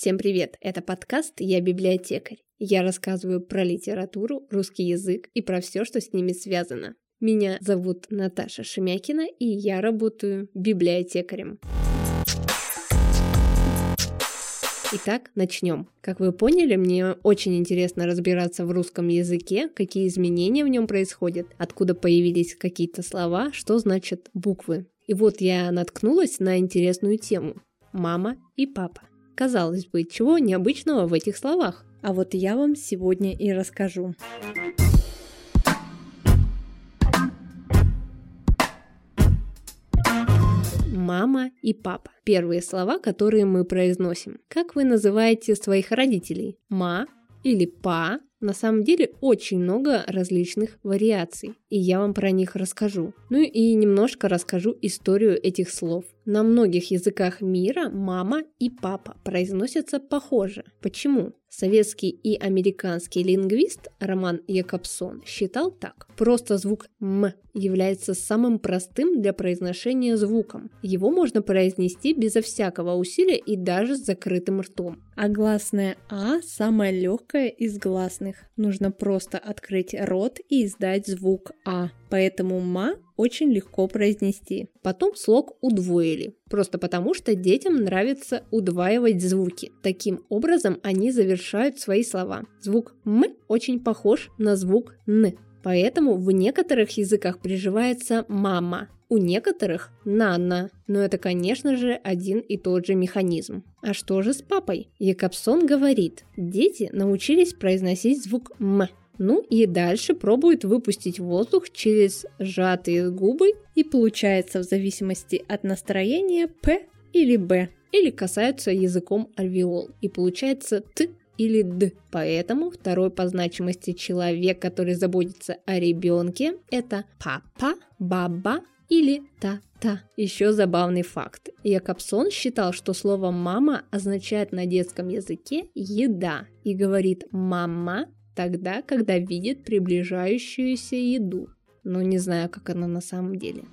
Всем привет! Это подкаст «Я библиотекарь». Я рассказываю про литературу, русский язык и про все, что с ними связано. Меня зовут Наташа Шемякина, и я работаю библиотекарем. Итак, начнем. Как вы поняли, мне очень интересно разбираться в русском языке, какие изменения в нем происходят, откуда появились какие-то слова, что значат буквы. И вот я наткнулась на интересную тему – мама и папа. Казалось бы, чего необычного в этих словах? А вот я вам сегодня и расскажу. мама и папа. Первые слова, которые мы произносим. Как вы называете своих родителей? Ма или па? На самом деле очень много различных вариаций, и я вам про них расскажу. Ну и немножко расскажу историю этих слов. На многих языках мира мама и папа произносятся похоже. Почему? Советский и американский лингвист Роман Якобсон считал так. Просто звук «м» является самым простым для произношения звуком. Его можно произнести безо всякого усилия и даже с закрытым ртом. А гласное «а» самое легкое из гласных. Нужно просто открыть рот и издать звук «а». Поэтому «ма» очень легко произнести. Потом слог удвоили, просто потому что детям нравится удваивать звуки. Таким образом они завершают свои слова. Звук «м» очень похож на звук «н». Поэтому в некоторых языках приживается «мама», у некоторых «нана», но это, конечно же, один и тот же механизм. А что же с папой? Якобсон говорит, дети научились произносить звук «м», ну и дальше пробует выпустить воздух через сжатые губы и получается в зависимости от настроения П или Б. Или касаются языком альвеол и получается Т или Д. Поэтому второй по значимости человек, который заботится о ребенке, это папа, баба или та-та. Еще забавный факт. Якобсон считал, что слово «мама» означает на детском языке «еда» и говорит «мама» тогда, когда видит приближающуюся еду. Но не знаю, как она на самом деле.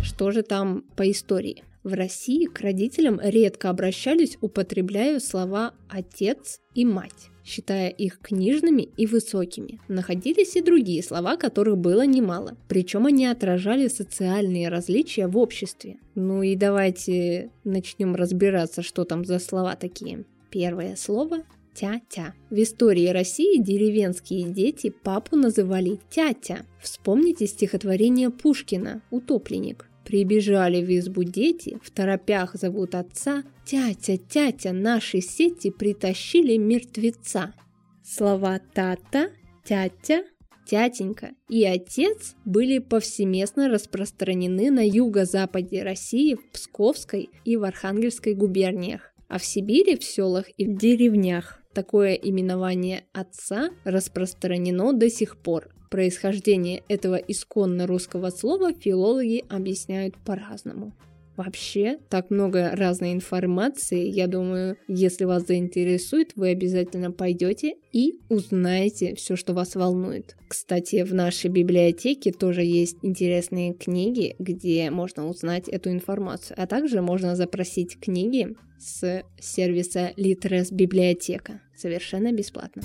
Что же там по истории? В России к родителям редко обращались, употребляя слова «отец» и «мать», считая их книжными и высокими. Находились и другие слова, которых было немало. Причем они отражали социальные различия в обществе. Ну и давайте начнем разбираться, что там за слова такие. Первое слово тя-тя. В истории России деревенские дети папу называли тятя. Вспомните стихотворение Пушкина «Утопленник». Прибежали в избу дети, в торопях зовут отца. Тятя, тятя, наши сети притащили мертвеца. Слова тата, тятя, тятенька и отец были повсеместно распространены на юго-западе России, в Псковской и в Архангельской губерниях, а в Сибири, в селах и в деревнях. Такое именование отца распространено до сих пор, Происхождение этого исконно русского слова филологи объясняют по-разному. Вообще, так много разной информации. Я думаю, если вас заинтересует, вы обязательно пойдете и узнаете все, что вас волнует. Кстати, в нашей библиотеке тоже есть интересные книги, где можно узнать эту информацию. А также можно запросить книги с сервиса Litres Библиотека совершенно бесплатно.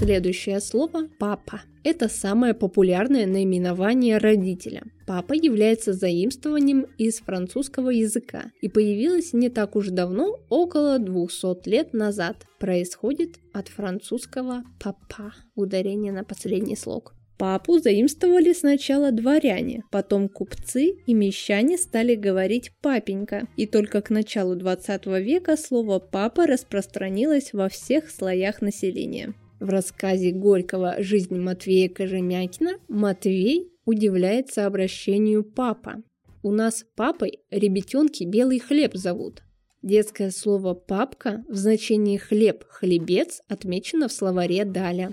Следующее слово – папа. Это самое популярное наименование родителя. Папа является заимствованием из французского языка и появилось не так уж давно, около 200 лет назад. Происходит от французского «папа» – ударение на последний слог. Папу заимствовали сначала дворяне, потом купцы и мещане стали говорить «папенька». И только к началу 20 века слово «папа» распространилось во всех слоях населения. В рассказе Горького «Жизнь Матвея Кожемякина» Матвей удивляется обращению «папа». У нас папой ребятенки белый хлеб зовут. Детское слово «папка» в значении «хлеб», «хлебец» отмечено в словаре Даля.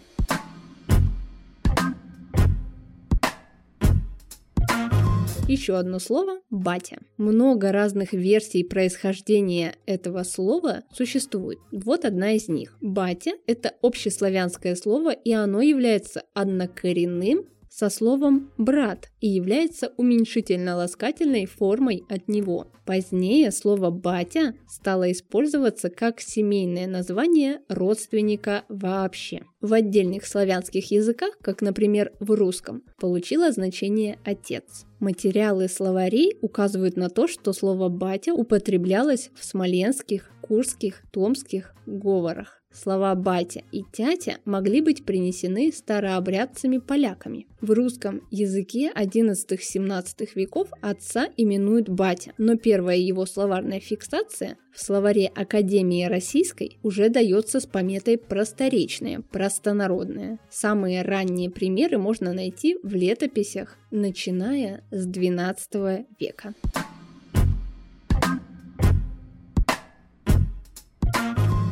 Еще одно слово – батя. Много разных версий происхождения этого слова существует. Вот одна из них. Батя – это общеславянское слово, и оно является однокоренным со словом «брат» и является уменьшительно-ласкательной формой от него. Позднее слово «батя» стало использоваться как семейное название родственника вообще. В отдельных славянских языках, как, например, в русском, получило значение «отец». Материалы словарей указывают на то, что слово «батя» употреблялось в смоленских, курских, томских говорах. Слова «батя» и «тятя» могли быть принесены старообрядцами-поляками. В русском языке 11-17 веков отца именуют «батя», но первая его словарная фиксация в словаре Академии Российской уже дается с пометой «просторечное», «простонародное». Самые ранние примеры можно найти в летописях, начиная с XII века.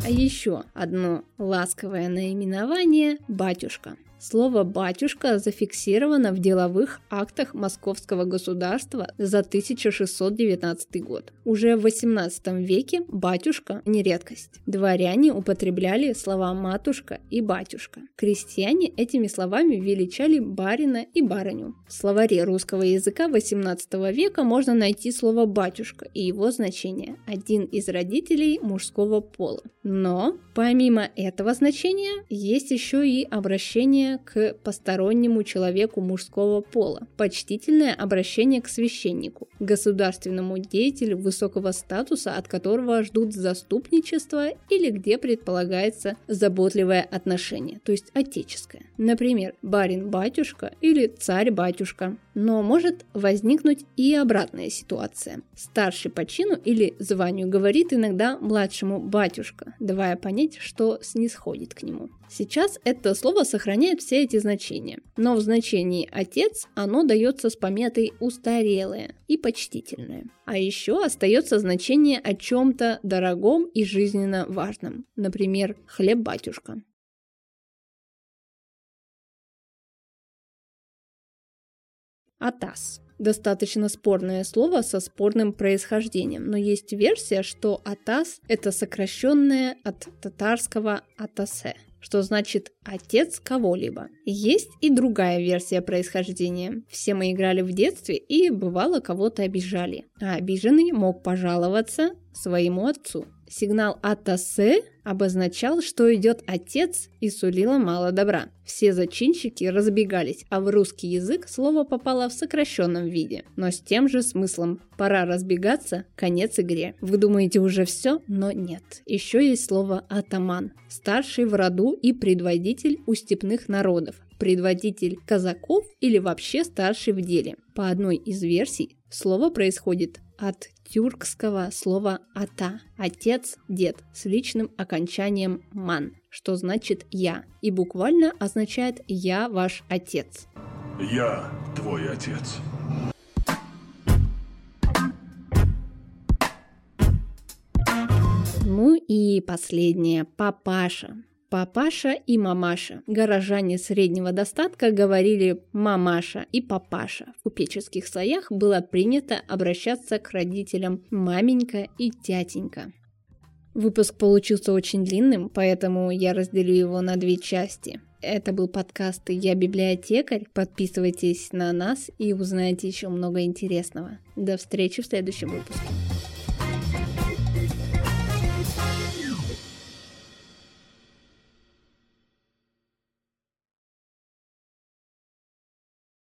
А еще одно ласковое наименование – батюшка. Слово «батюшка» зафиксировано в деловых актах Московского государства за 1619 год. Уже в XVIII веке «батюшка» не редкость. Дворяне употребляли слова «матушка» и «батюшка». Крестьяне этими словами величали барина и барыню. В словаре русского языка XVIII века можно найти слово «батюшка» и его значение – один из родителей мужского пола. Но помимо этого значения есть еще и обращение к постороннему человеку мужского пола, почтительное обращение к священнику, государственному деятелю высокого статуса, от которого ждут заступничества или где предполагается заботливое отношение, то есть отеческое. Например, барин-батюшка или царь-батюшка. Но может возникнуть и обратная ситуация. Старший по чину или званию говорит иногда младшему батюшка, давая понять, что снисходит к нему. Сейчас это слово сохраняет все эти значения, но в значении «отец» оно дается с пометой «устарелое» и «почтительное». А еще остается значение о чем-то дорогом и жизненно важном, например, «хлеб-батюшка». Атас. Достаточно спорное слово со спорным происхождением, но есть версия, что Атас – это сокращенное от татарского Атасе что значит «отец кого-либо». Есть и другая версия происхождения. Все мы играли в детстве и бывало кого-то обижали. А обиженный мог пожаловаться своему отцу. Сигнал «Атасе» обозначал, что идет отец и сулило мало добра. Все зачинщики разбегались, а в русский язык слово попало в сокращенном виде, но с тем же смыслом «пора разбегаться, конец игре». Вы думаете уже все, но нет. Еще есть слово «атаман», старший в роду и предводитель у степных народов, предводитель казаков или вообще старший в деле. По одной из версий слово происходит от тюркского слова «ата» – отец, дед, с личным окончанием «ман», что значит «я», и буквально означает «я ваш отец». Я твой отец. Ну и последнее – папаша. Папаша и мамаша. Горожане среднего достатка говорили мамаша и папаша. В купеческих слоях было принято обращаться к родителям маменька и тятенька. Выпуск получился очень длинным, поэтому я разделю его на две части. Это был подкаст «Я библиотекарь». Подписывайтесь на нас и узнаете еще много интересного. До встречи в следующем выпуске.